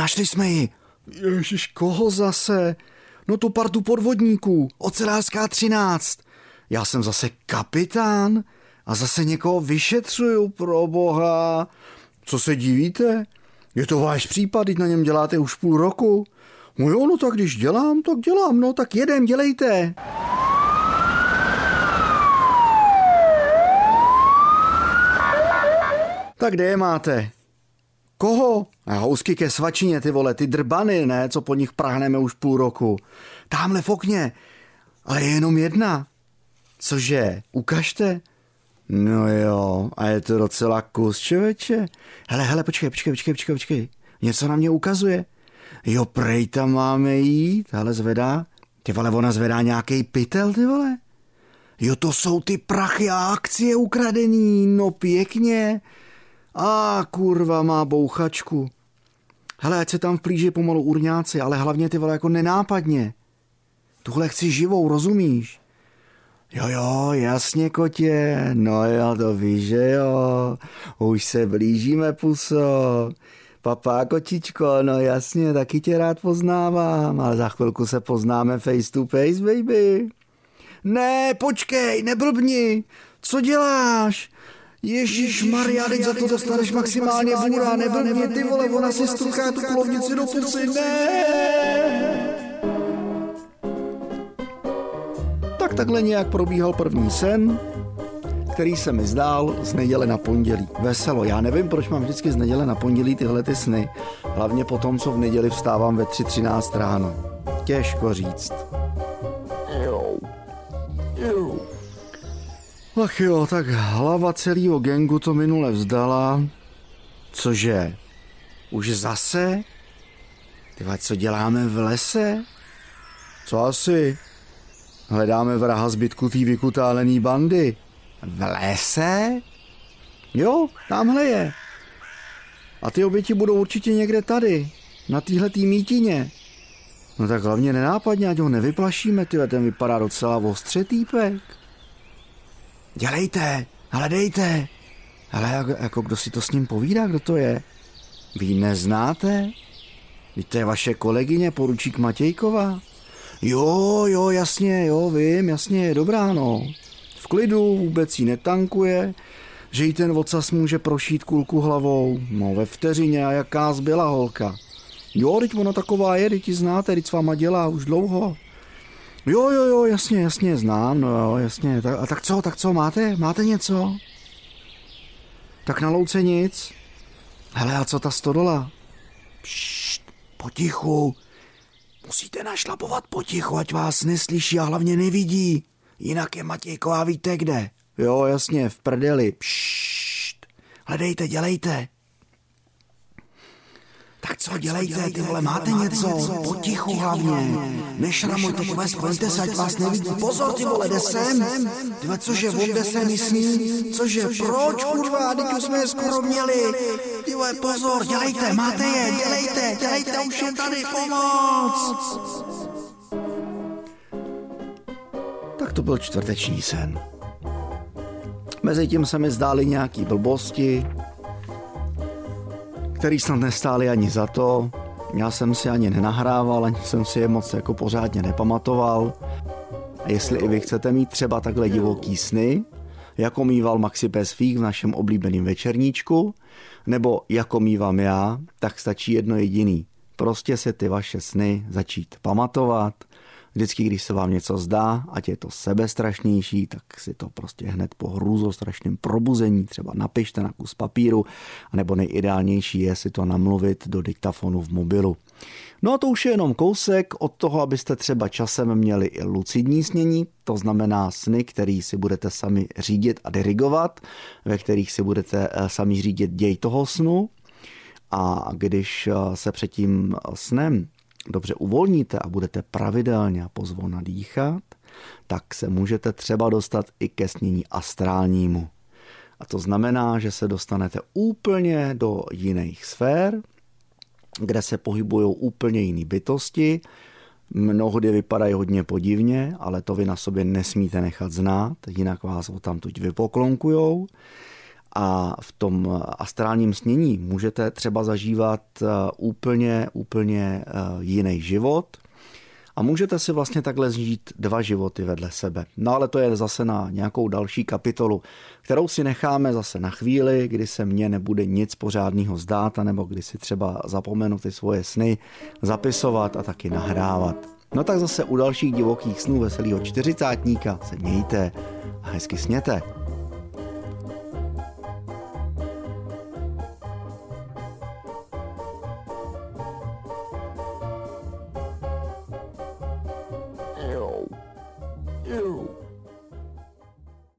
našli jsme ji. Ježiš, koho zase? No tu partu podvodníků, ocelářská 13. Já jsem zase kapitán a zase někoho vyšetřuju, pro boha. Co se divíte? Je to váš případ, teď na něm děláte už půl roku. No jo, no tak když dělám, tak dělám, no tak jedem, dělejte. Tak kde je máte? Koho? A housky ke svačině, ty vole, ty drbany, ne, co po nich prahneme už půl roku. Támhle v okně. Ale je jenom jedna. Cože, ukažte. No jo, a je to docela kus, čověče. Hele, hele, počkej, počkej, počkej, počkej, počkej. Něco na mě ukazuje. Jo, prej tam máme jít, ale zvedá. Ty vole, ona zvedá nějaký pytel, ty vole. Jo, to jsou ty prachy a akcie ukradený, no pěkně. A kurva má bouchačku. Hele, ať se tam vplíží pomalu urňáci, ale hlavně ty vole jako nenápadně. Tuhle chci živou, rozumíš? Jo, jo, jasně, kotě, no jo, to víš, že jo, už se blížíme, puso. Papá, kočičko, no jasně, taky tě rád poznávám, ale za chvilku se poznáme face to face, baby. Ne, počkej, neblbni, co děláš? Ježíš Maria, teď za to dostaneš maximálně bůra, neblbni ty vole, ona si struká tu kulovnici do pusy, ne! Tak takhle nějak probíhal první sen, který se mi zdál z neděle na pondělí. Veselo. Já nevím, proč mám vždycky z neděle na pondělí tyhle ty sny. Hlavně po tom, co v neděli vstávám ve 3.13 ráno. Těžko říct. Ach jo, tak hlava celého gengu to minule vzdala. Cože? Už zase? Ty co děláme v lese? Co asi? Hledáme vraha zbytku té vykutálený bandy. V lese? Jo, tamhle je. A ty oběti budou určitě někde tady, na téhle mítině. No tak hlavně nenápadně, ať ho nevyplašíme, ty ten vypadá docela ostře týpek. Dělejte, hledejte. Ale jako, jako kdo si to s ním povídá, kdo to je? Vy neznáte? Vy to je vaše kolegyně, poručík Matějková. Jo, jo, jasně, jo, vím, jasně, je dobrá, no. V klidu, vůbec jí netankuje, že jí ten vocas může prošít kulku hlavou. No ve vteřině a jaká zbyla holka. Jo, teď ona taková je, teď ji znáte, teď s váma dělá už dlouho. Jo, jo, jo, jasně, jasně, znám, no jo, jasně. Tak, a tak co, tak co, máte, máte něco? Tak na louce nic. Hele, a co ta stodola? Pšt, potichu. Musíte našlapovat potichu, ať vás neslyší a hlavně nevidí. Jinak je Matějková víte kde. Jo, jasně, v prdeli. Pšt. Hledejte, dělejte. Tak co dělejte, ty vole, máte něco? Potichu hlavně. Nešramujte, ty vole, skloňte se, ať vás nevidí. Pozor, ty vole, jde sem. Ty vole, cože, on jde sem, myslí? Cože, proč, kurva, teď už jsme je skoro měli. Ty vole, pozor, dělejte, máte je, dělejte, dělejte, už je tady pomoc. Tak to byl čtvrteční sen. Mezitím se mi zdály nějaký blbosti, který snad nestály ani za to. Já jsem si ani nenahrával, ani jsem si je moc jako pořádně nepamatoval. A jestli i vy chcete mít třeba takhle divoký sny, jako mýval Maxi Pesfík v našem oblíbeném večerníčku, nebo jako mývám já, tak stačí jedno jediný. Prostě se ty vaše sny začít pamatovat Vždycky, když se vám něco zdá, ať je to sebestrašnější, tak si to prostě hned po hrůzostrašném probuzení třeba napište na kus papíru, nebo nejideálnější je si to namluvit do diktafonu v mobilu. No a to už je jenom kousek od toho, abyste třeba časem měli i lucidní snění, to znamená sny, který si budete sami řídit a dirigovat, ve kterých si budete eh, sami řídit děj toho snu. A když eh, se před tím snem dobře uvolníte a budete pravidelně pozvolna dýchat, tak se můžete třeba dostat i ke snění astrálnímu. A to znamená, že se dostanete úplně do jiných sfér, kde se pohybují úplně jiné bytosti, mnohdy vypadají hodně podivně, ale to vy na sobě nesmíte nechat znát, jinak vás o tamtuť vypoklonkujou. A v tom astrálním snění můžete třeba zažívat eh, úplně, úplně eh, jiný život – a můžete si vlastně takhle žít dva životy vedle sebe. No ale to je zase na nějakou další kapitolu, kterou si necháme zase na chvíli, kdy se mně nebude nic pořádného zdát, nebo kdy si třeba zapomenu ty svoje sny zapisovat a taky nahrávat. No tak zase u dalších divokých snů veselého čtyřicátníka se mějte a hezky sněte.